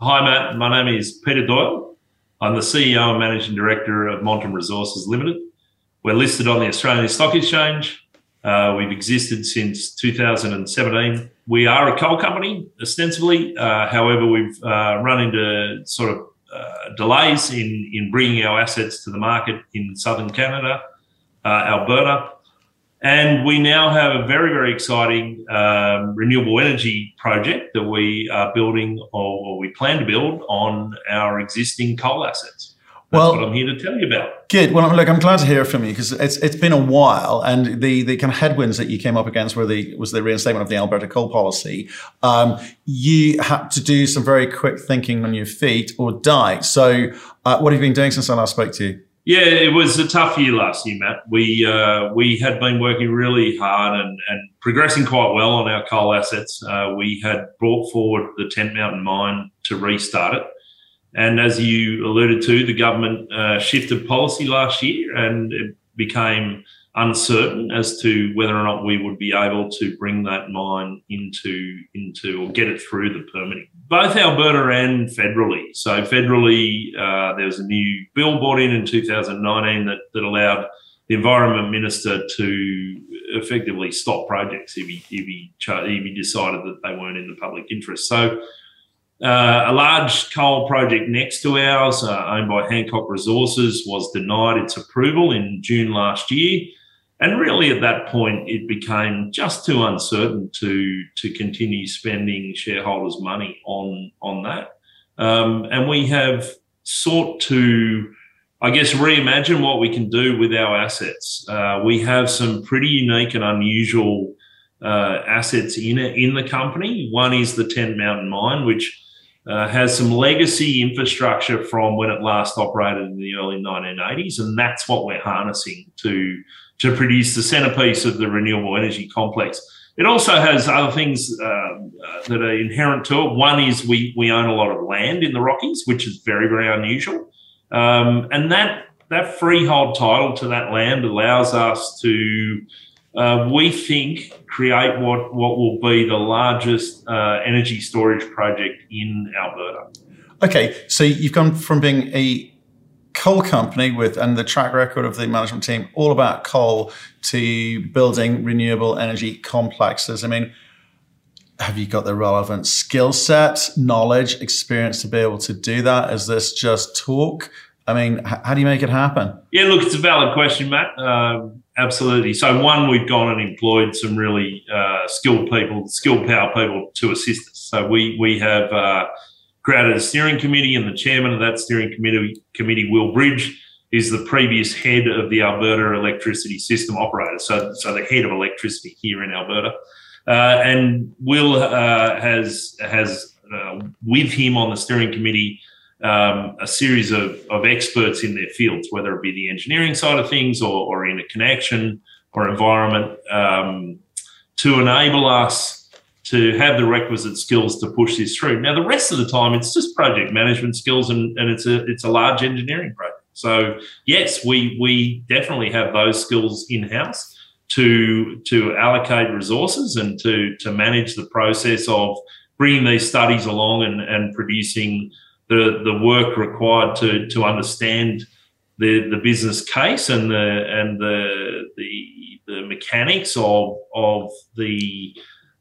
Hi, Matt. My name is Peter Doyle. I'm the CEO and Managing Director of Montem Resources Limited. We're listed on the Australian Stock Exchange. Uh, we've existed since 2017. We are a coal company, ostensibly. Uh, however, we've uh, run into sort of uh, delays in, in bringing our assets to the market in southern Canada, uh, Alberta, and we now have a very, very exciting um, renewable energy project that we are building or, we plan to build on our existing coal assets. That's well, what I'm here to tell you about. Good. Well, look, I'm glad to hear from you because it's it's been a while, and the the kind of headwinds that you came up against were the was the reinstatement of the Alberta coal policy. Um, you had to do some very quick thinking on your feet or die. So, uh, what have you been doing since I last spoke to you? Yeah, it was a tough year last year, Matt. We uh, we had been working really hard and, and progressing quite well on our coal assets. Uh, we had brought forward the Tent Mountain mine to restart it, and as you alluded to, the government uh, shifted policy last year, and it became uncertain as to whether or not we would be able to bring that mine into into or get it through the permitting. Both Alberta and federally. So federally, uh, there was a new bill brought in in 2019 that that allowed the environment minister to effectively stop projects if he if he, if he decided that they weren't in the public interest. So. Uh, a large coal project next to ours, uh, owned by Hancock Resources, was denied its approval in June last year. And really, at that point, it became just too uncertain to to continue spending shareholders' money on on that. Um, and we have sought to, I guess, reimagine what we can do with our assets. Uh, we have some pretty unique and unusual uh, assets in in the company. One is the Tent Mountain Mine, which uh, has some legacy infrastructure from when it last operated in the early 1980s, and that's what we're harnessing to to produce the centerpiece of the renewable energy complex. It also has other things uh, uh, that are inherent to it. One is we we own a lot of land in the Rockies, which is very very unusual, um, and that that freehold title to that land allows us to, uh, we think, create what what will be the largest uh, energy storage project in Alberta. Okay, so you've gone from being a coal company with and the track record of the management team all about coal to building renewable energy complexes. I mean, have you got the relevant skill set, knowledge, experience to be able to do that? Is this just talk? I mean, how do you make it happen? Yeah, look, it's a valid question, Matt. Uh, absolutely. So, one, we've gone and employed some really uh, skilled people, skilled power people to assist us. So, we we have uh, created a steering committee, and the chairman of that steering committee, committee Will Bridge, is the previous head of the Alberta Electricity System Operator, so so the head of electricity here in Alberta. Uh, and Will uh, has has uh, with him on the steering committee um, a series of, of experts in their fields, whether it be the engineering side of things or, or interconnection or environment, um, to enable us to have the requisite skills to push this through. Now, the rest of the time, it's just project management skills, and, and it's a it's a large engineering project. So, yes, we we definitely have those skills in house to to allocate resources and to to manage the process of bringing these studies along and, and producing the the work required to to understand the the business case and the and the the the mechanics of of the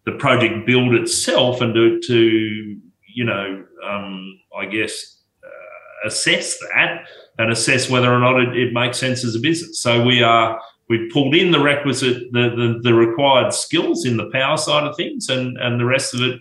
the project build itself and to, to you know, um, I guess, uh, assess that and assess whether or not it, it, makes sense as a business. So we are we've pulled in the requisite the, the, the required skills in the power side of things, and and the rest of it.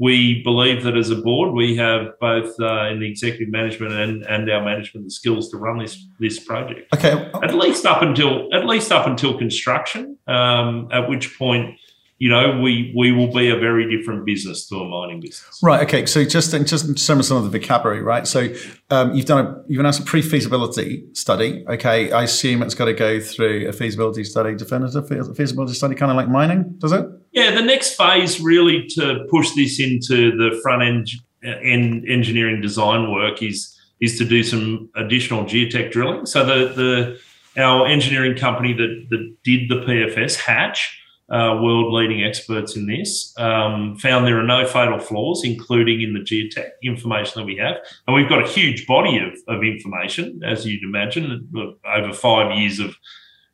We believe that as a board, we have both uh, in the executive management and, and our management the skills to run this this project. Okay, at least up until at least up until construction, um, at which point you know, we we will be a very different business to a mining business. Right. Okay. So just just some of some of the vocabulary, right? So um, you've done a you've announced a pre-feasibility study. Okay. I assume it's got to go through a feasibility study, definitive feasibility study, kind of like mining, does it? Yeah. The next phase, really, to push this into the front end, end engineering design work is is to do some additional geotech drilling. So the the our engineering company that that did the PFS Hatch uh, world leading experts in this, um, found there are no fatal flaws, including in the geotech information that we have. And we've got a huge body of, of information, as you'd imagine, over five years of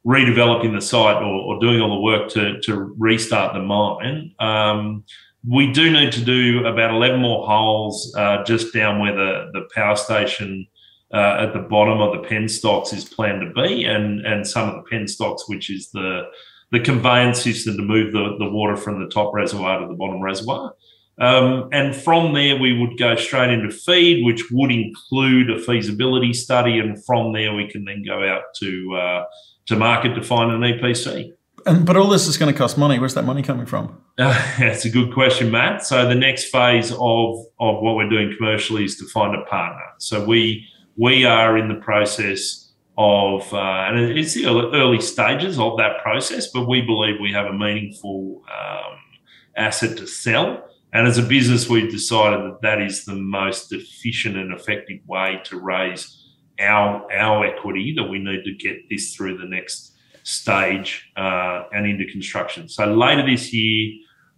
redeveloping the site or, or doing all the work to, to restart the mine. Um, we do need to do about 11 more holes uh, just down where the, the power station uh, at the bottom of the penstocks is planned to be, and, and some of the penstocks, which is the the conveyance system to move the, the water from the top reservoir to the bottom reservoir. Um, and from there, we would go straight into feed, which would include a feasibility study. And from there, we can then go out to uh, to market to find an EPC. And but all this is going to cost money. Where's that money coming from? Uh, that's a good question, Matt. So the next phase of of what we're doing commercially is to find a partner. So we we are in the process of, uh, and it's the early stages of that process, but we believe we have a meaningful um, asset to sell. And as a business, we've decided that that is the most efficient and effective way to raise our our equity that we need to get this through the next stage uh, and into construction. So later this year,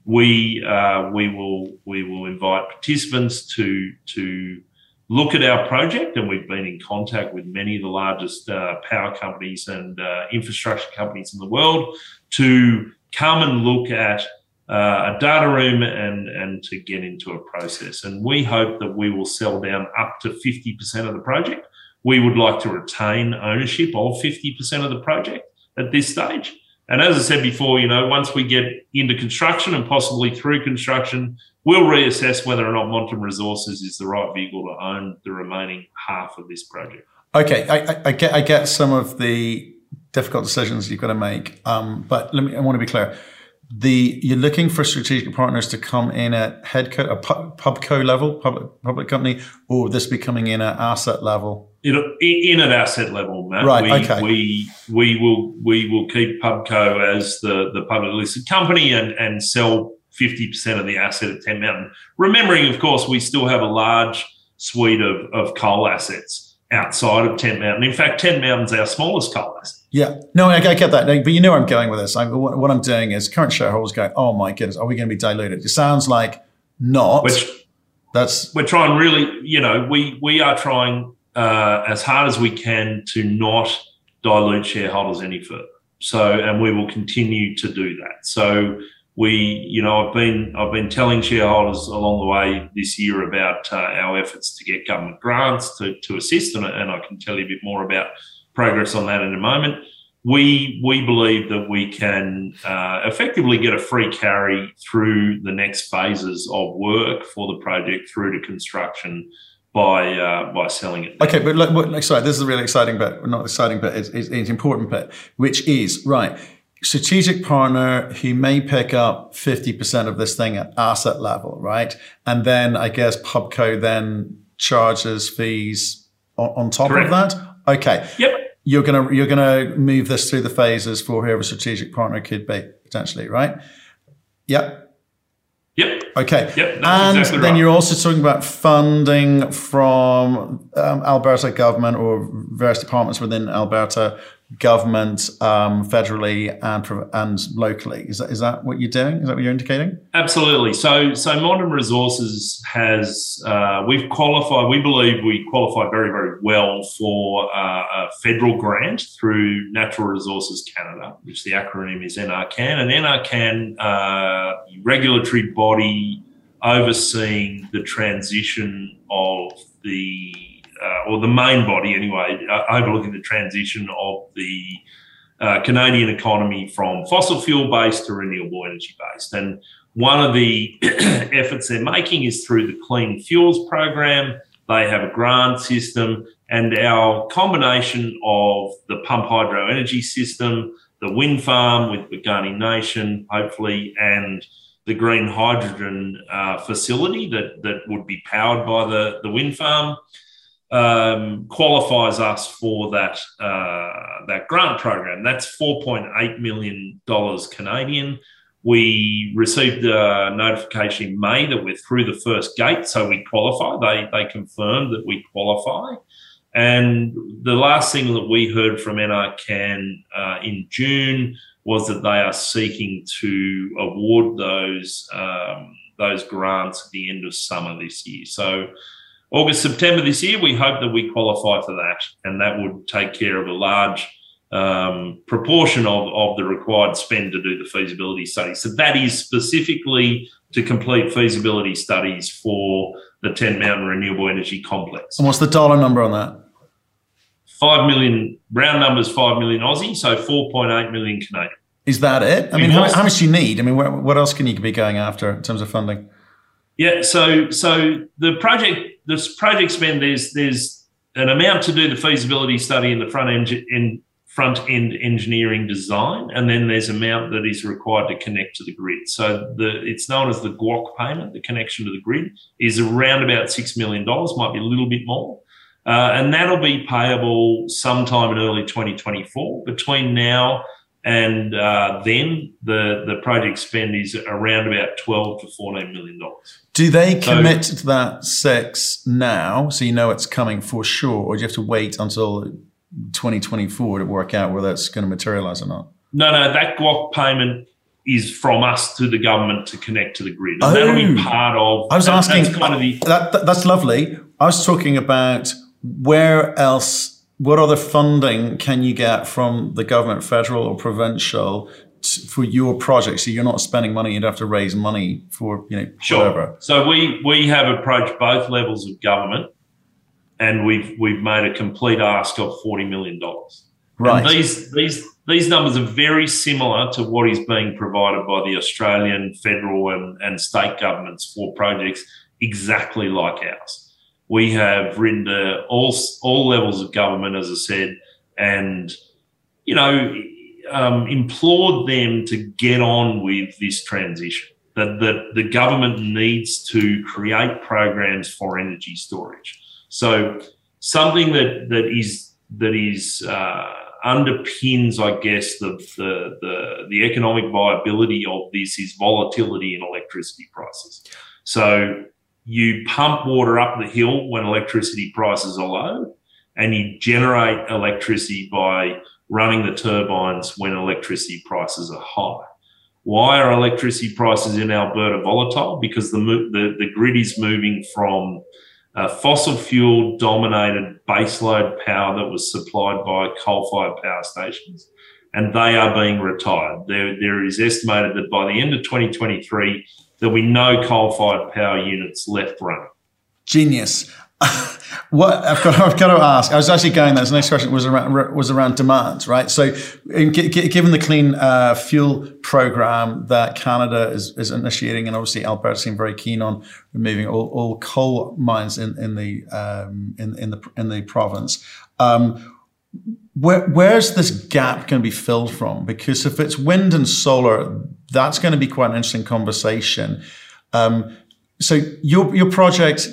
we uh, we will we will invite participants to to look at our project, and we've been in contact with many of the largest uh, power companies and uh, infrastructure companies in the world to come and look at uh, a data room and, and to get into a process. And we hope that we will sell down up to 50% of the project. We would like to retain ownership of 50% of the project at this stage. And as I said before, you know, once we get into construction and possibly through construction, we'll reassess whether or not Montem Resources is the right vehicle to own the remaining half of this project. Okay, I, I, get I get some of the difficult decisions you've got to make, um, but let me. I want to be clear. The you're looking for strategic partners to come in at headco, a pubco level, public public company, or this be coming in at asset level. It'll, in at asset level, Matt. Right. We, okay. We we will we will keep Pubco as the the public listed company and and sell 50% of the asset at Tent Mountain. Remembering, of course, we still have a large suite of, of coal assets outside of Tent Mountain. In fact, Tent Mountain's our smallest coal asset. Yeah, no, I, I get that. But you know where I'm going with this. I, what, what, I'm doing is current shareholders going, oh my goodness, are we going to be diluted? It sounds like not. Which, That's We're trying really, you know, we, we are trying uh, as hard as we can to not dilute shareholders any further. So, and we will continue to do that. So, we, you know, I've been I've been telling shareholders along the way this year about uh, our efforts to get government grants to, to assist, and, and I can tell you a bit more about progress on that in a moment. We we believe that we can uh, effectively get a free carry through the next phases of work for the project through to construction by uh, by selling it. Okay, but look, sorry, this is a really exciting bit. Not exciting, but it's, it's, it's important bit, which is right strategic partner who may pick up 50% of this thing at asset level, right? And then I guess Pubco then charges fees on, on top Correct. of that. Okay. Yep. You're gonna you're gonna move this through the phases for whoever strategic partner could be potentially, right? Yep. Yep. Okay. Yep. and exactly then right. you're also talking about funding from um, Alberta government or various departments within Alberta government, um, federally and and locally. Is that is that what you're doing? Is that what you're indicating? Absolutely. So so Montem Resources has uh, we've qualified. We believe we qualify very very well for uh, a federal grant through Natural Resources Canada, which the acronym is NRCan, and NRCan uh, regulatory body overseeing the transition of the uh, or the main body anyway, uh, overlooking the transition of the uh, Canadian economy from fossil fuel based to renewable energy based. And one of the efforts they're making is through the Clean Fuels Program. They have a grant system, and our combination of the pump hydro energy system, the wind farm with Piikani Nation, hopefully, and the green hydrogen uh, facility that, that would be powered by the, the wind farm um, qualifies us for that uh, that grant program. That's four point eight million dollars Canadian. We received a notification in May that we're through the first gate, so we qualify. They they confirmed that we qualify. And the last thing that we heard from NRCan uh, in June was that they are seeking to award those um, those grants at the end of summer this year. So August, September this year, we hope that we qualify for that, and that would take care of a large um, proportion of, of the required spend to do the feasibility study. So that is specifically to complete feasibility studies for the Tent Mountain Renewable Energy Complex. And what's the dollar number on that? Five million, round numbers, five million Aussie, so 4.8 million Canadian. Is that it? I mean, how, how, much do you need? I mean, what, what else can you be going after in terms of funding? Yeah, so so the project, this project spend, there's there's an amount to do the feasibility study in the front end in front end engineering design, and then there's amount that is required to connect to the grid. So the it's known as the GUOC payment, the connection to the grid, is around about six million dollars, might be a little bit more. Uh, and that'll be payable sometime in early 2024. Between now and uh, then, the the project spend is around about 12 to 14 million dollars. Do they commit so, to that sex now, so you know it's coming for sure, or do you have to wait until 2024 to work out whether it's going to materialize or not? No, no, that GUOC payment is from us to the government to connect to the grid. And oh, that'll be oh. part of. I was that, asking. That's, kind of the, that, that, that's lovely. I was talking about where else, what other funding can you get from the government, federal or provincial, for your project? So you're not spending money; you'd have to raise money for you know sure. whatever. So we we have approached both levels of government, and we've we've made a complete ask of forty million dollars. Right. And these these these numbers are very similar to what is being provided by the Australian federal and, and state governments for projects exactly like ours we have written to all all levels of government, as I said, and you know, um, implored them to get on with this transition. That that the government needs to create programs for energy storage. So something that that is that is uh, underpins, I guess, the, the the the economic viability of this is volatility in electricity prices. So you pump water up the hill when electricity prices are low, and you generate electricity by running the turbines when electricity prices are high. Why are electricity prices in Alberta volatile? Because the the, the grid is moving from uh, fossil fuel dominated baseload power that was supplied by coal fired power stations, and they are being retired. There, there is estimated that by the end of 2023, there'll be no coal-fired power units left running. Genius. what I've got, I've got, to ask. I was actually going there. The next question was around was around demand, right? So, in, given the clean uh, fuel program that Canada is, is initiating, and obviously Alberta seemed very keen on removing all, all coal mines in, in the um, in, in the in the province. Um, where, where's this gap going to be filled from? Because if it's wind and solar, that's going to be quite an interesting conversation. Um, so your your project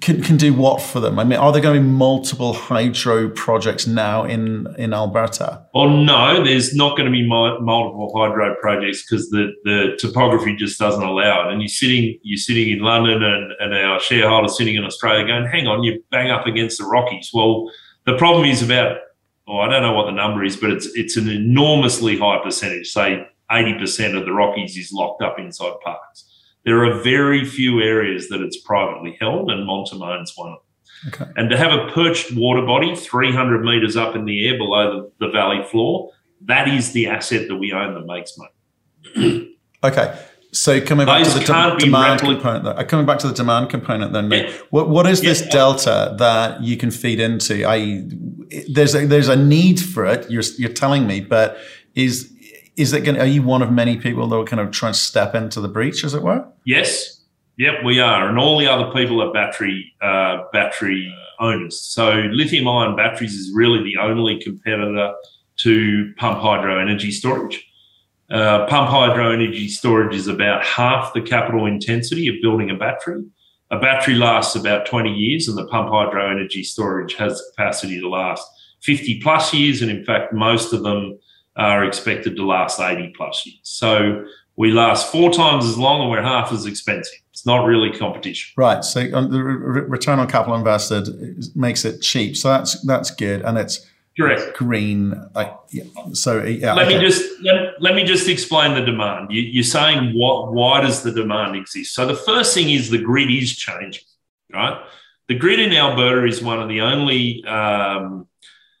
can, can do what for them? I mean, are there going to be multiple hydro projects now in, in Alberta? Well, no, there's not going to be multiple hydro projects because the, the topography just doesn't allow it. And you're sitting you're sitting in London, and, and our shareholders sitting in Australia going, "Hang on, you bang up against the Rockies." Well the problem is about, oh, I don't know what the number is, but it's it's an enormously high percentage. Say 80% of the Rockies is locked up inside parks. There are very few areas that it's privately held, and Montimone's one of them. Okay. And to have a perched water body 300 metres up in the air below the, the valley floor, that is the asset that we own that makes money. okay. So coming back Those to the de- demand repli- component, though, uh, coming back to the demand component, then, yeah. what what is yeah. this delta that you can feed into? I there's a, there's a need for it. You're you're telling me, but is is it going? Are you one of many people that are kind of trying to step into the breach, as it were? Yes. Yep, we are, and all the other people are battery uh, battery owners. So lithium ion batteries is really the only competitor to pump hydro energy storage. Uh, pump hydro energy storage is about half the capital intensity of building a battery. A battery lasts about 20 years, and the pump hydro energy storage has the capacity to last 50 plus years. And in fact, most of them are expected to last 80 plus years. So we last four times as long and we're half as expensive. It's not really competition. Right. So the return on capital invested makes it cheap. So that's that's good, and it's Correct. green. Like, yeah. So yeah, let okay. me just let, let me just explain the demand. You, you're saying what? Why does the demand exist? So the first thing is the grid is changing, right? The grid in Alberta is one of the only um,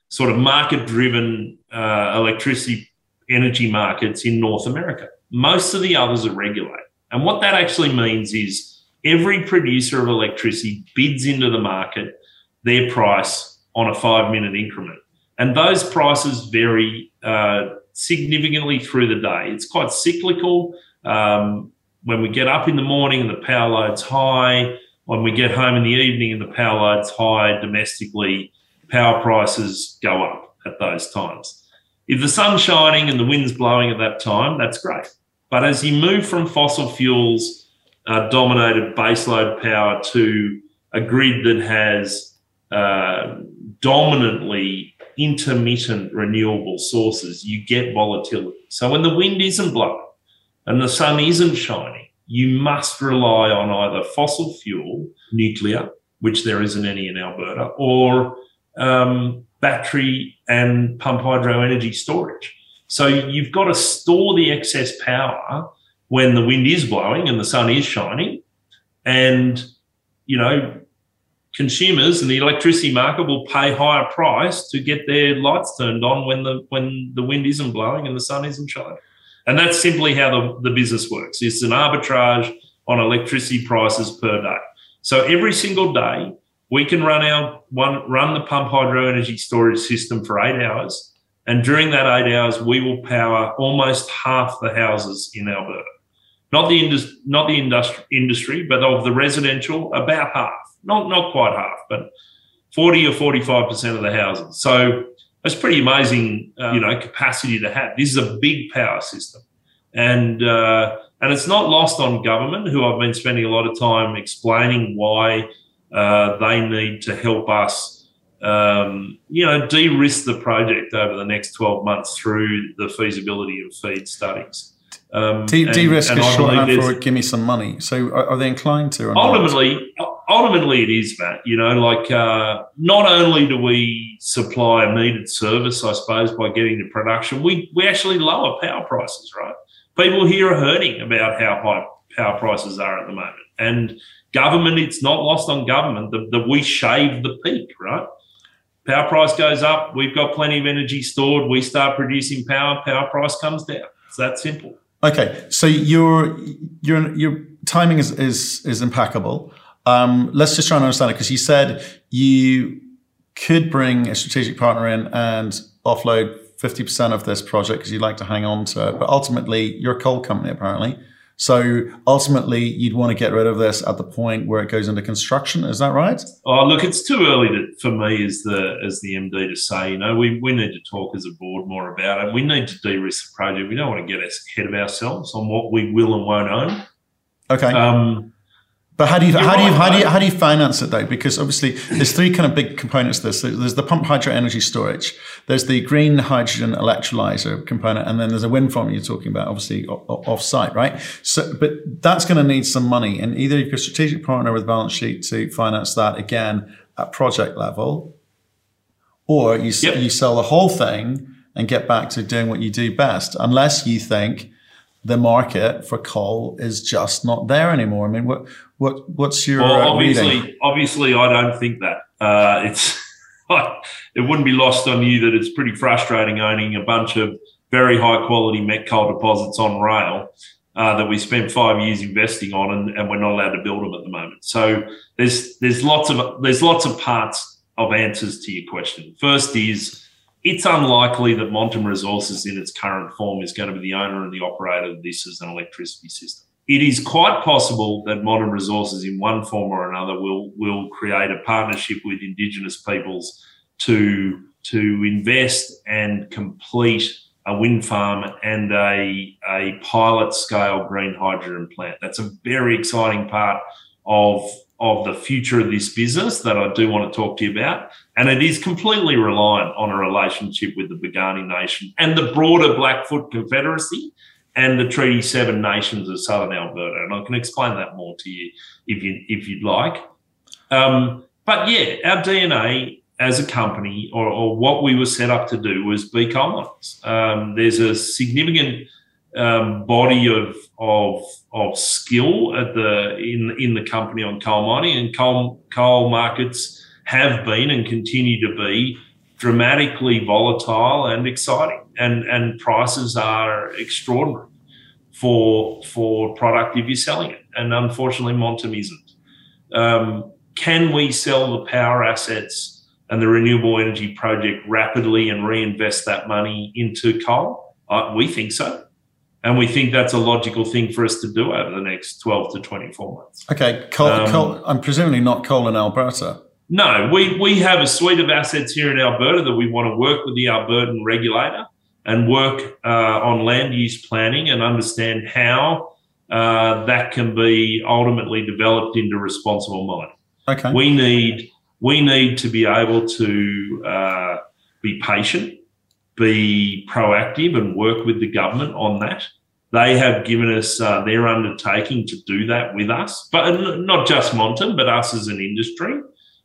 sort of market-driven uh, electricity energy markets in North America. Most of the others are regulated, and what that actually means is every producer of electricity bids into the market their price on a five-minute increment. And those prices vary uh, significantly through the day. It's quite cyclical. Um, when we get up in the morning and the power load's high, when we get home in the evening and the power load's high domestically, power prices go up at those times. If the sun's shining and the wind's blowing at that time, that's great. But as you move from fossil fuels uh, dominated baseload power to a grid that has uh, dominantly intermittent renewable sources, you get volatility. So when the wind isn't blowing and the sun isn't shining, you must rely on either fossil fuel, nuclear, which there isn't any in Alberta, or um, battery and pump hydro energy storage. So you've got to store the excess power when the wind is blowing and the sun is shining. And, you know, consumers and the electricity market will pay higher price to get their lights turned on when the when the wind isn't blowing and the sun isn't shining. And that's simply how the, the business works. It's an arbitrage on electricity prices per day. So every single day we can run our one run the pump hydro energy storage system for eight hours. And during that eight hours, we will power almost half the houses in Alberta. Not the indus- not the industri- industry, but of the residential, about half not not quite half, but forty or forty five percent of the houses. So it's pretty amazing, uh, you know, capacity to have. This is a big power system, and uh, and it's not lost on government, who I've been spending a lot of time explaining why uh, they need to help us. Um, you know, de-risk the project over the next 12 months through the feasibility of feed studies. Um, de- de-risk is short shorthand for give me some money. So are, are they inclined to? ultimately, not? ultimately it is, Matt. You know, like uh, not only do we supply a needed service, I suppose, by getting to production, we we actually lower power prices, right? People here are hurting about how high power prices are at the moment, and government. It's not lost on government that, that we shave the peak, right? Power price goes up. We've got plenty of energy stored. We start producing power. Power price comes down. It's that simple. Okay, so your your your timing is is is impeccable. Um, let's just try and understand it because you said you could bring a strategic partner in and offload fifty percent of this project because you'd like to hang on to it, but ultimately you're a coal company apparently. So ultimately, you'd want to get rid of this at the point where it goes into construction. Is that right? Oh, look, it's too early to, for me as the as the MD to say. You know, we, we need to talk as a board more about it. We need to de-risk the project. We don't want to get ahead of ourselves on what we will and won't own. Okay. Um, but how do you how do you how do you how do you finance it though? Because obviously there's three kind of big components to this. There's the pump hydro energy storage, there's the green hydrogen electrolyzer component, and then there's a wind farm you're talking about, obviously off site, right? So, but that's going to need some money, and either you've got a strategic partner with balance sheet to finance that again at project level, or you yep. you sell the whole thing and get back to doing what you do best, unless you think the market for coal is just not there anymore. I mean, what what what's your well, uh, obviously reading? obviously I don't think that uh, it's it wouldn't be lost on you that it's pretty frustrating owning a bunch of very high quality met coal deposits on rail uh, that we spent five years investing on and, and we're not allowed to build them at the moment. So there's there's lots of there's lots of parts of answers to your question. First is it's unlikely that Montem Resources in its current form is going to be the owner and the operator of this as an electricity system. It is quite possible that Montem Resources, in one form or another, will will create a partnership with Indigenous peoples to to invest and complete a wind farm and a, a pilot scale green hydrogen plant. That's a very exciting part of of the future of this business that I do want to talk to you about. And it is completely reliant on a relationship with the Piikani Nation and the broader Blackfoot Confederacy and the Treaty Seven nations of Southern Alberta. And I can explain that more to you if you if you'd like. Um, but yeah, our DNA as a company, or, or, what we were set up to do, was be coal. Um, there's a significant um, body of, of of skill at the in in the company on coal mining, and coal coal markets have been and continue to be dramatically volatile and exciting, and and prices are extraordinary for for product if you're selling it, and unfortunately, Montem isn't. Um, can we sell the power assets and the renewable energy project rapidly and reinvest that money into coal? Uh, we think so. And we think that's a logical thing for us to do over the next 12 to 24 months. Okay. Coal, um, coal, I'm presumably not coal in Alberta. No, we, we have a suite of assets here in Alberta that we want to work with the Albertan regulator and work uh, on land use planning and understand how uh, that can be ultimately developed into responsible mining. Okay. We need we need to be able to uh, be patient, be proactive, and work with the government on that. They have given us uh, their undertaking to do that with us, but not just Montem, but us as an industry.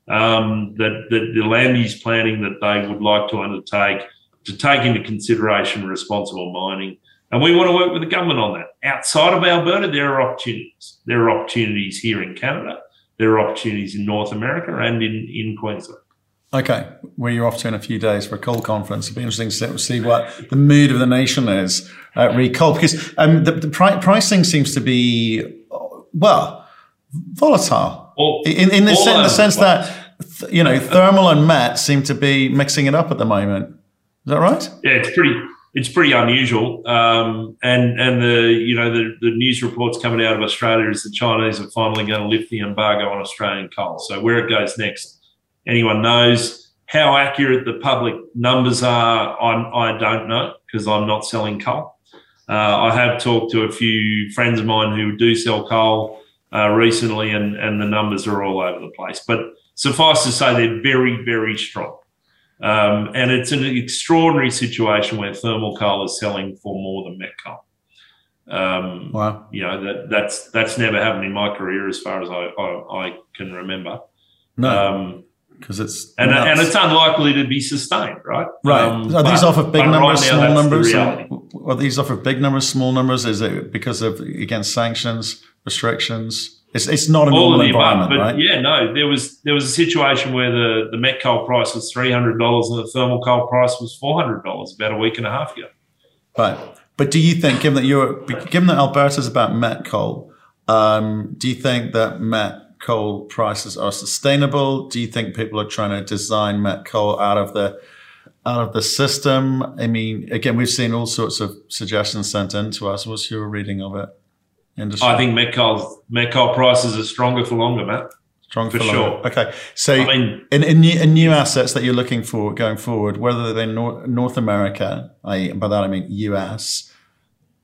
Um, that, that the land use planning that they would like to undertake to take into consideration responsible mining. And we want to work with the government on that. Outside of Alberta, there are opportunities. There are opportunities here in Canada there are opportunities in North America and in, in Queensland. Okay, where you're off to in a few days for a coal conference. It'll be interesting to see what the mood of the nation is at Recoal because um, the, the pri- pricing seems to be well volatile in, in, the, in the sense that you know thermal and met seem to be mixing it up at the moment. Is that right? Yeah, it's pretty it's pretty unusual. Um, and and the you know the, the news reports coming out of Australia is the Chinese are finally going to lift the embargo on Australian coal. So where it goes next, anyone knows. How accurate the public numbers are, I'm, I don't know because I'm not selling coal. Uh, I have talked to a few friends of mine who do sell coal uh, recently, and, and the numbers are all over the place. But suffice to say, they're very, very strong. Um, and it's an extraordinary situation where thermal coal is selling for more than met coal. Um, wow. You know, that, that's that's never happened in my career as far as I, I, I can remember. No. because um, it's and, and it's unlikely to be sustained, right? Right. Um, are these off of big numbers, right small numbers? Are these off of big numbers, small numbers? Is it because of against sanctions, restrictions? It's, it's not a normal environment, above, but right? Yeah, no. There was there was a situation where the, the met coal price was three hundred dollars and the thermal coal price was four hundred dollars about a week and a half ago. Right, but do you think, given that you're given that Alberta is about met coal, um, do you think that met coal prices are sustainable? Do you think people are trying to design met coal out of the out of the system? I mean, again, we've seen all sorts of suggestions sent in to us. What's your reading of it? Industry? I think met coal, prices are stronger for longer, Matt. Stronger for, for sure. Okay. So I mean, in, in, new, in new assets that you're looking for going forward, whether they're North, North America, I, by that I mean US,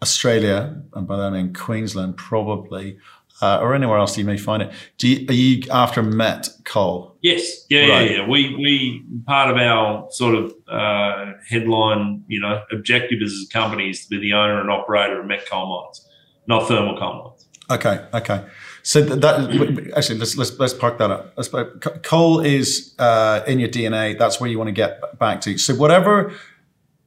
Australia, and by that I mean Queensland probably, uh, or anywhere else you may find it. Do you, are you after met coal? Yes, yeah, right. yeah, yeah. We we part of our sort of uh, headline, you know, objective as a company is to be the owner and operator of met coal mines not thermal coal Okay, okay. So that actually, let's let's let's park that up. Let's, coal is uh, in your DNA. That's where you want to get back to. So whatever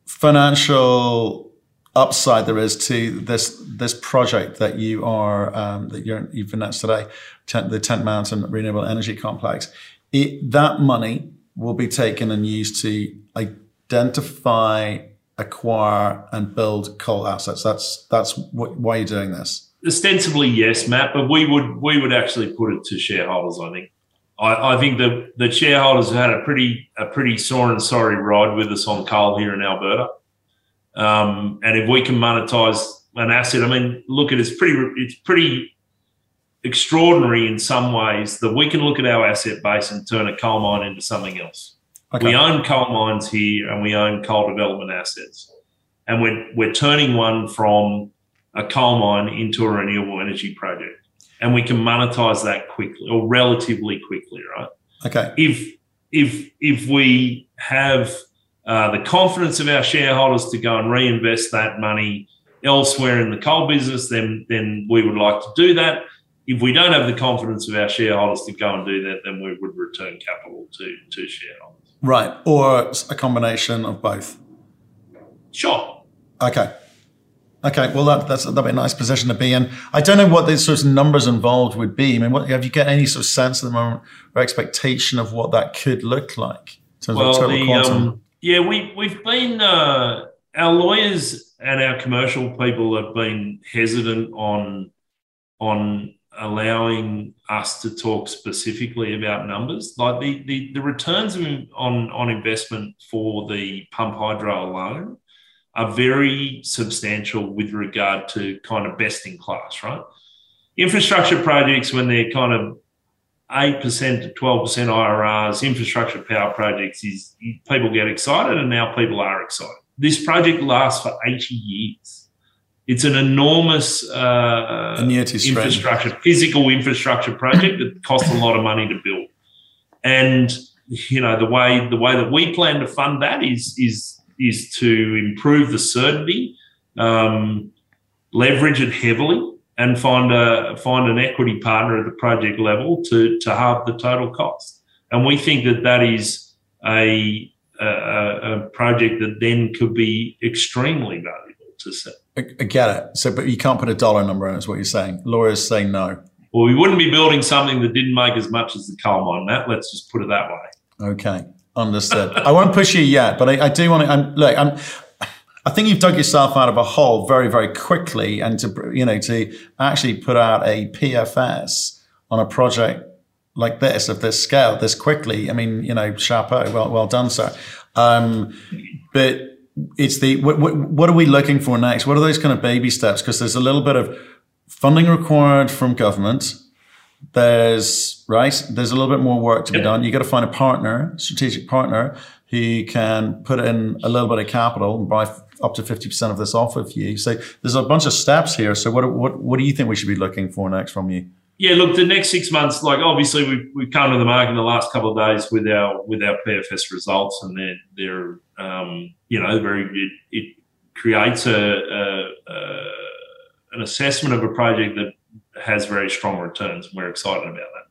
financial upside there is to this this project that you are um, that you're, you've announced today, the Tent Mountain Renewable Energy Complex, it, that money will be taken and used to identify acquire and build coal assets. That's that's why you're doing this. Ostensibly, yes, Matt, but we would we would actually put it to shareholders. I think. I, I think the the shareholders have had a pretty a pretty sore and sorry ride with us on coal here in Alberta. Um, and if we can monetize an asset, I mean, look at it's pretty it's pretty extraordinary in some ways that we can look at our asset base and turn a coal mine into something else. Okay. We own coal mines here and we own coal development assets. And we're, we're turning one from a coal mine into a renewable energy project. And we can monetize that quickly or relatively quickly, right? Okay. If if if we have uh, the confidence of our shareholders to go and reinvest that money elsewhere in the coal business, then then we would like to do that. If we don't have the confidence of our shareholders to go and do that, then we would return capital to to shareholders. Right, or a combination of both. Sure. Okay. Okay, well that, that's that'd be a nice position to be in. I don't know what the sorts of numbers involved would be. I mean, what, have you got any sort of sense at the moment or expectation of what that could look like in terms well, of total the, quantum? Um, yeah, we we've been uh, our lawyers and our commercial people have been hesitant on on allowing us to talk specifically about numbers. Like the the, the returns on on investment for the pump hydro alone are very substantial with regard to kind of best in class, right? Infrastructure projects, when they're kind of 8% to 12% IRRs, infrastructure power projects is people get excited and now people are excited. This project lasts for 80 years. It's an enormous uh, infrastructure, physical infrastructure project that costs a lot of money to build. And you know the way the way that we plan to fund that is is is to improve the certainty, um, leverage it heavily, and find a find an equity partner at the project level to to halve the total cost. And we think that that is a a, a project that then could be extremely valuable to see. I, I get it. So, but you can't put a dollar number on it, is what you're saying. Lawyers say no. Well, we wouldn't be building something that didn't make as much as the coal mine. That let's just put it that way. Okay. Understood. I won't push you yet, but I, I do want to. I'm, look, I'm. I think you've dug yourself out of a hole very, very quickly, and to you know to actually put out a PFS on a project like this of this scale this quickly. I mean, you know, chapeau, well, well done, sir. Um, but it's the what, what, what are we looking for next? What are those kind of baby steps? Because there's a little bit of funding required from government. There's right there's a little bit more work to be done. You got to find a partner strategic partner who can put in a little bit of capital and buy up to 50% of this off of you. So there's a bunch of steps here. So what what what do you think we should be looking for next from you yeah look the next six months like obviously we've, we've come to the market in the last couple of days with our with our pfs results and they're they're um, you know very it, it creates a, a, a an assessment of a project that has very strong returns, and we're excited about that.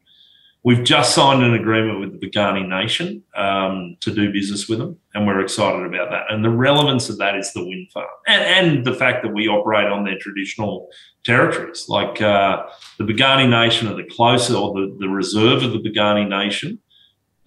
We've just signed an agreement with the Piikani Nation um, to do business with them, and we're excited about that. And the relevance of that is the wind farm and, and the fact that we operate on their traditional territories. Like uh, the Piikani Nation are the closest, or the, the reserve of the Piikani Nation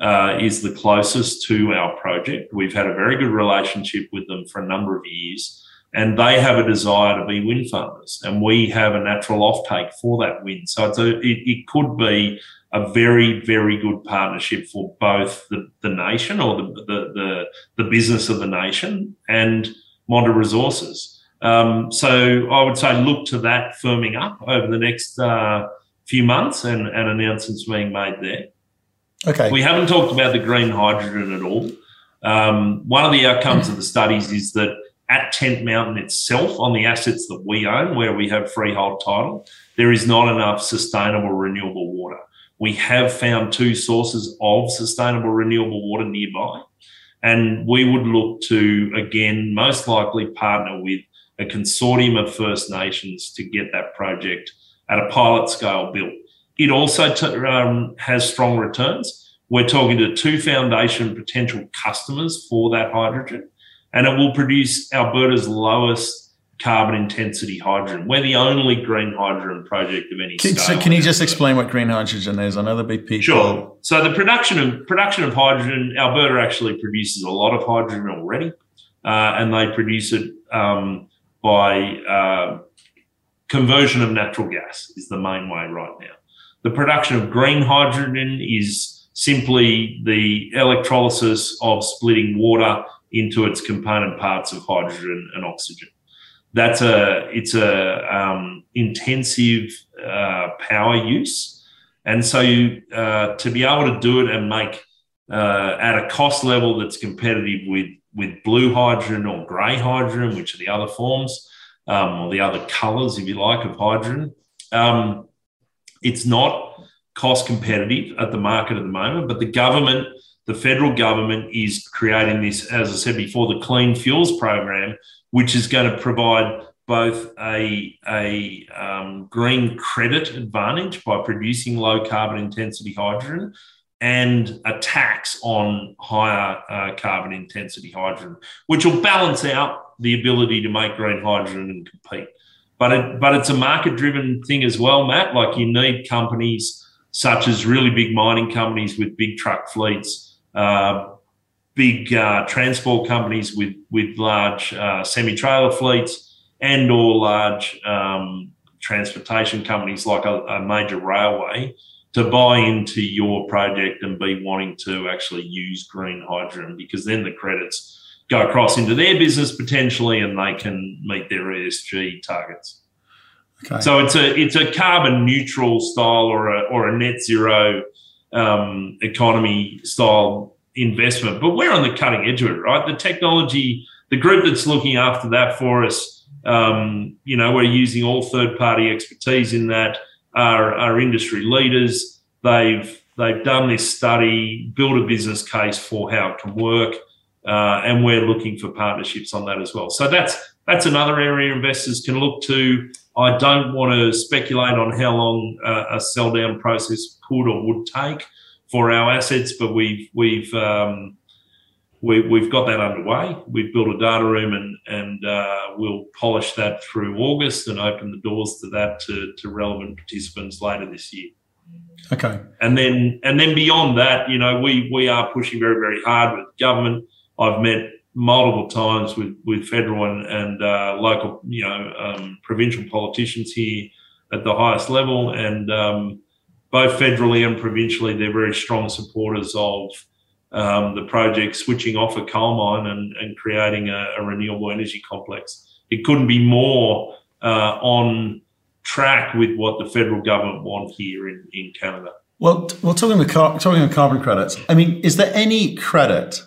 uh, is the closest to our project. We've had a very good relationship with them for a number of years and they have a desire to be wind farmers, and we have a natural offtake for that wind. So a, it, it could be a very, very good partnership for both the, the nation or the, the, the, the business of the nation and Montem Resources. Um, so I would say look to that firming up over the next uh, few months and, and announcements being made there. Okay. We haven't talked about the green hydrogen at all. Um, one of the outcomes of the studies is that at Tent Mountain itself, on the assets that we own, where we have freehold title, there is not enough sustainable renewable water. We have found two sources of sustainable renewable water nearby, and we would look to, again, most likely partner with a consortium of First Nations to get that project at a pilot scale built. It also t- um, has strong returns. We're talking to two foundation potential customers for that hydrogen and it will produce Alberta's lowest carbon intensity hydrogen. We're the only green hydrogen project of any can, scale. So can you just explain what green hydrogen is? I know there'll be people. Sure. So the production of production of hydrogen, Alberta actually produces a lot of hydrogen already, uh, and they produce it um, by uh, conversion of natural gas is the main way right now. The production of green hydrogen is simply the electrolysis of splitting water into its component parts of hydrogen and oxygen. That's a it's a um, intensive uh, power use, and so you, uh, to be able to do it and make uh, at a cost level that's competitive with with blue hydrogen or grey hydrogen, which are the other forms um, or the other colours, if you like, of hydrogen. Um, it's not cost competitive at the market at the moment, but the government the federal government is creating this, as I said before, the Clean Fuels Program, which is going to provide both a, a um, green credit advantage by producing low carbon intensity hydrogen and a tax on higher uh, carbon intensity hydrogen, which will balance out the ability to make green hydrogen and compete. But it, but it's a market driven thing as well, Matt. Like you need companies such as really big mining companies with big truck fleets, uh, big uh, transport companies with with large uh, semi trailer fleets, and or large um, transportation companies like a, a, major railway to buy into your project and be wanting to actually use green hydrogen because then the credits go across into their business potentially and they can meet their ESG targets. Okay. So it's a it's a carbon neutral style or a or a net zero um, economy style investment, but we're on the cutting edge of it, right? The technology, the group that's looking after that for us, um, you know, we're using all third party expertise in that. Are, are industry leaders. They've they've done this study, built a business case for how it can work, uh, and we're looking for partnerships on that as well. So that's that's another area investors can look to. I don't want to speculate on how long uh, a sell down process could or would take for our assets, but we've we've um, we, we've got that underway. We've built a data room and and uh, we'll polish that through August and open the doors to that to, to relevant participants later this year. Okay. And then and then beyond that, you know, we we are pushing very very hard with government. I've met multiple times with, with federal and, and uh, local, you know, um, provincial politicians here at the highest level. And um, both federally and provincially, they're very strong supporters of um, the project switching off a coal mine and, and creating a, a, renewable energy complex. It couldn't be more uh, on track with what the federal government want here in, in Canada. Well, well, talking about car- talking about carbon credits, I mean, is there any credit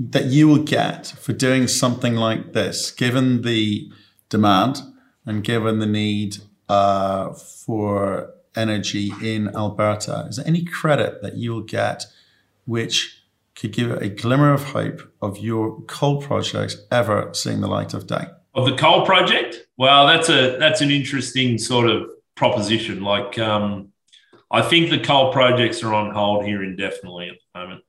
that you will get for doing something like this, given the demand and given the need uh, for energy in Alberta? Is there any credit that you will get which could give a glimmer of hope of your coal projects ever seeing the light of day? Of the coal project? Well, that's a that's an interesting sort of proposition. Like, um, I think the coal projects are on hold here indefinitely at the moment.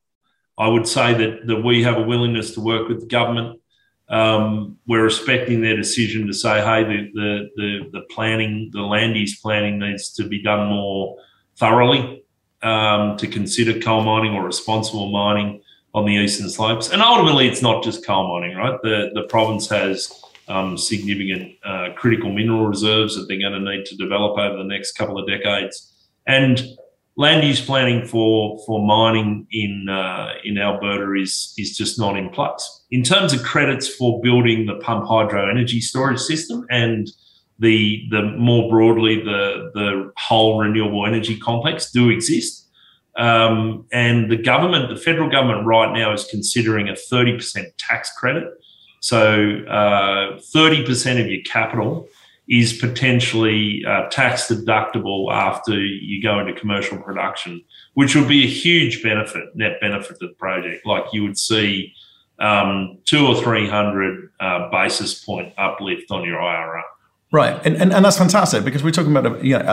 I would say that, that we have a willingness to work with the government. Um, we're respecting their decision to say, hey, the, the, the, the, planning, the land use planning needs to be done more thoroughly um, to consider coal mining or responsible mining on the eastern slopes. And ultimately, it's not just coal mining, right? The, the province has um, significant uh, critical mineral reserves that they're going to need to develop over the next couple of decades. And land use planning for for mining in uh, in Alberta is is just not in place. In terms of credits for building the pump hydro energy storage system and the the more broadly the the whole renewable energy complex do exist. Um, and the government, the federal government right now is considering a 30% tax credit. So uh, 30% of your capital is potentially uh, tax deductible after you go into commercial production, which would be a huge benefit, net benefit to the project. Like you would see um, two or three hundred uh, basis point uplift on your IRR. Right, and, and, and that's fantastic because we're talking about a you know,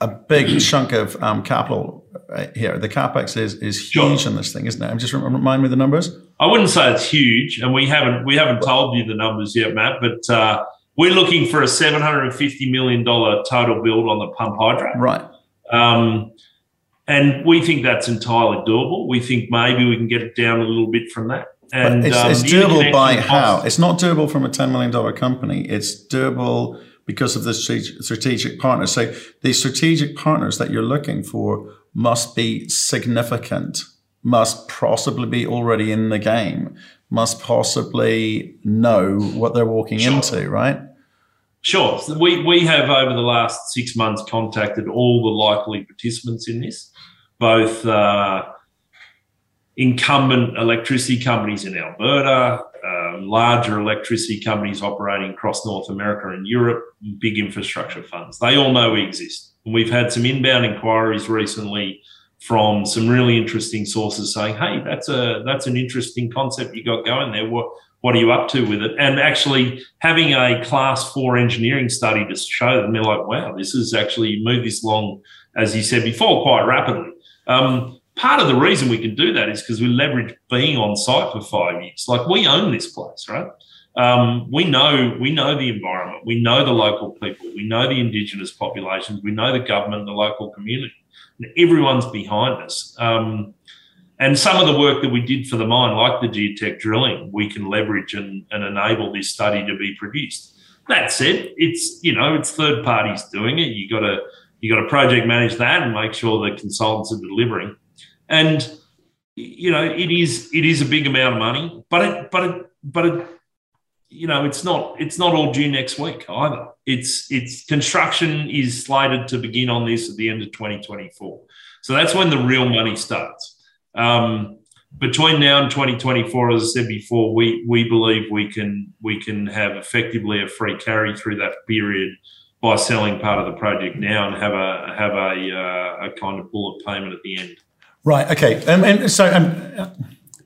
a, a big chunk of um, capital uh, here. The capex is is huge sure. in this thing, isn't it? I'm just remind me the numbers. I wouldn't say it's huge, and we haven't we haven't told you the numbers yet, Matt. But uh, we're looking for a $750 million total build on the pump hydro. Right. Um, and we think that's entirely doable. We think maybe we can get it down a little bit from that. And it's, um, it's doable by how? It's not doable from a $10 million company. It's doable because of the strategic partners. So the strategic partners that you're looking for must be significant, must possibly be already in the game, must possibly know what they're walking sure. into, right? Sure. So we, we have over the last six months contacted all the likely participants in this, both uh, incumbent electricity companies in Alberta, uh, larger electricity companies operating across North America and Europe, big infrastructure funds. They all know we exist. And we've had some inbound inquiries recently from some really interesting sources saying, "Hey, that's a that's an interesting concept you got going there. What what are you up to with it? And actually having a class four engineering study to show them, they're like, wow, this is actually moved this along, as you said before, quite rapidly. Um, part of the reason we can do that is because we leverage being on site for five years. Like we own this place, right? Um, we know we know the environment, we know the local people, we know the indigenous populations, we know the government, the local community. Everyone's behind us. Um, and some of the work that we did for the mine, like the geotech drilling, we can leverage and, and enable this study to be produced. That said, it's you know it's third parties doing it. You got to you got to project manage that and make sure the consultants are delivering. And you know it is it is a big amount of money, but it but it but it you know it's not it's not all due next week either. It's it's construction is slated to begin on this at the end of 2024. So that's when the real money starts. Um, between now and 2024, as I said before, we we believe we can we can have effectively a free carry through that period by selling part of the project now and have a have a uh, a kind of bullet payment at the end. Right. Okay. Um, and so um,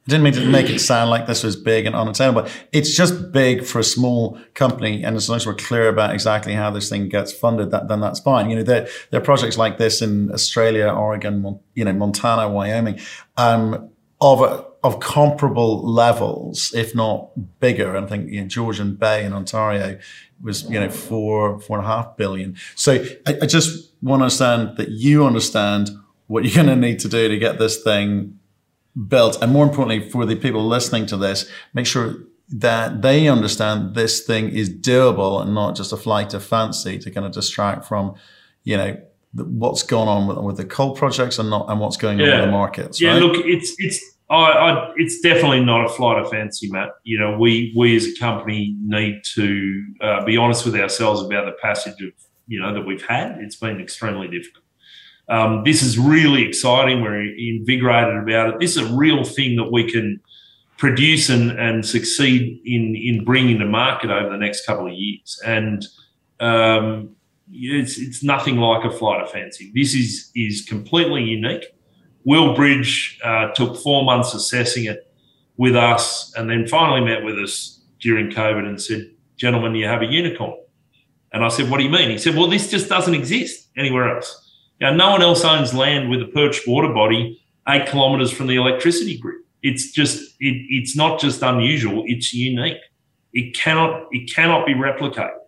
I didn't mean to make it sound like this was big and unattainable. It's just big for a small company, and as long as we're clear about exactly how this thing gets funded, that, then that's fine. You know, there, there are projects like this in Australia, Oregon, you know, Montana, Wyoming, um, of of comparable levels, if not bigger. And I think you know, Georgian Bay in Ontario was you know four four and a half billion. So I, I just want to understand that you understand what you're going to need to do to get this thing built, and more importantly, for the people listening to this, make sure that they understand this thing is doable and not just a flight of fancy to kind of distract from, you know, what's going on with, with the coal projects and not and what's going yeah. on with the markets. Yeah, right? look, it's it's I, I, it's definitely not a flight of fancy, Matt. You know, we we as a company need to uh, be honest with ourselves about the passage of you know that we've had. It's been extremely difficult. Um, this is really exciting. We're invigorated about it. This is a real thing that we can produce and, and succeed in in bringing to market over the next couple of years. And um, it's it's nothing like a flight of fancy. This is is completely unique. Will Bridge uh, took four months assessing it with us, and then finally met with us during COVID and said, "Gentlemen, you have a unicorn." And I said, "What do you mean?" He said, "Well, this just doesn't exist anywhere else." Now, no one else owns land with a perched water body eight kilometres from the electricity grid. It's just it, it's not just unusual; it's unique. It cannot it cannot be replicated.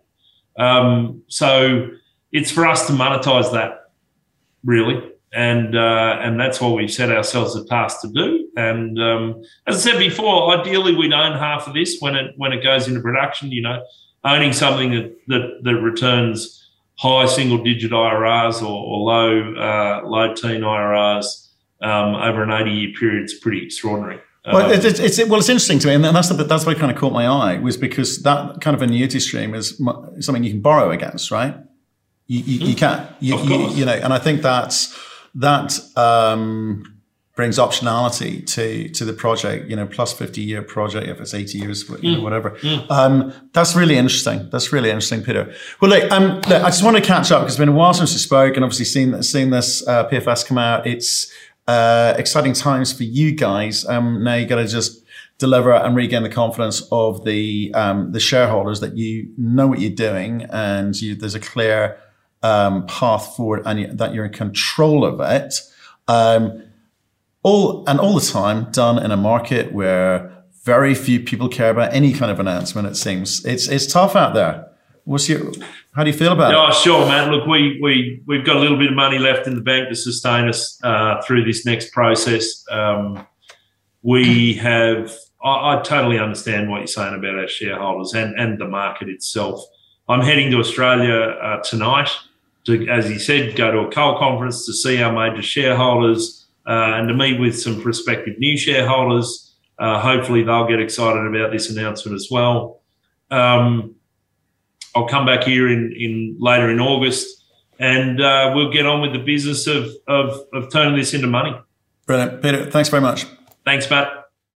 Um, so it's for us to monetize that, really, and uh, and that's what we've set ourselves a task to do. And um, as I said before, ideally we'd own half of this when it when it goes into production. You know, owning something that that, that returns high single digit IRRs or, or low uh, low teen IRRs um, over an 80 year period is pretty extraordinary. Well, um, it's, it's, well, it's interesting to me, and that's the, that's what kind of caught my eye was because that kind of annuity stream is something you can borrow against, right? You, you, you hmm. you, you, you, know, and I think that's that um, brings optionality to to the project. You know, plus fifty year project if it's eighty years, you know, hmm. whatever. Mm. Um, that's really interesting. That's really interesting, Peter. Well, look, um, look, I just want to catch up because it's been a while since we spoke, and obviously seeing seen this uh, PFS come out. It's uh, exciting times for you guys. Um, now you got to just deliver and regain the confidence of the um, the shareholders that you know what you're doing and you, there's a clear um, path forward and you, that you're in control of it. Um, all and all the time done in a market where very few people care about any kind of announcement. It seems it's it's tough out there. What's your how do you feel about it? Oh, sure, man. Look, we we we've got a little bit of money left in the bank to sustain us uh, through this next process. Um, we have. I, I, totally understand what you're saying about our shareholders and and the market itself. I'm heading to Australia uh, tonight to, as he said, go to a coal conference to see our major shareholders uh, and to meet with some prospective new shareholders. Uh, hopefully, they'll get excited about this announcement as well. Um, I'll come back here in, in later in August, and uh, we'll get on with the business of, of of turning this into money. Brilliant, Peter. Thanks very much. Thanks, Matt.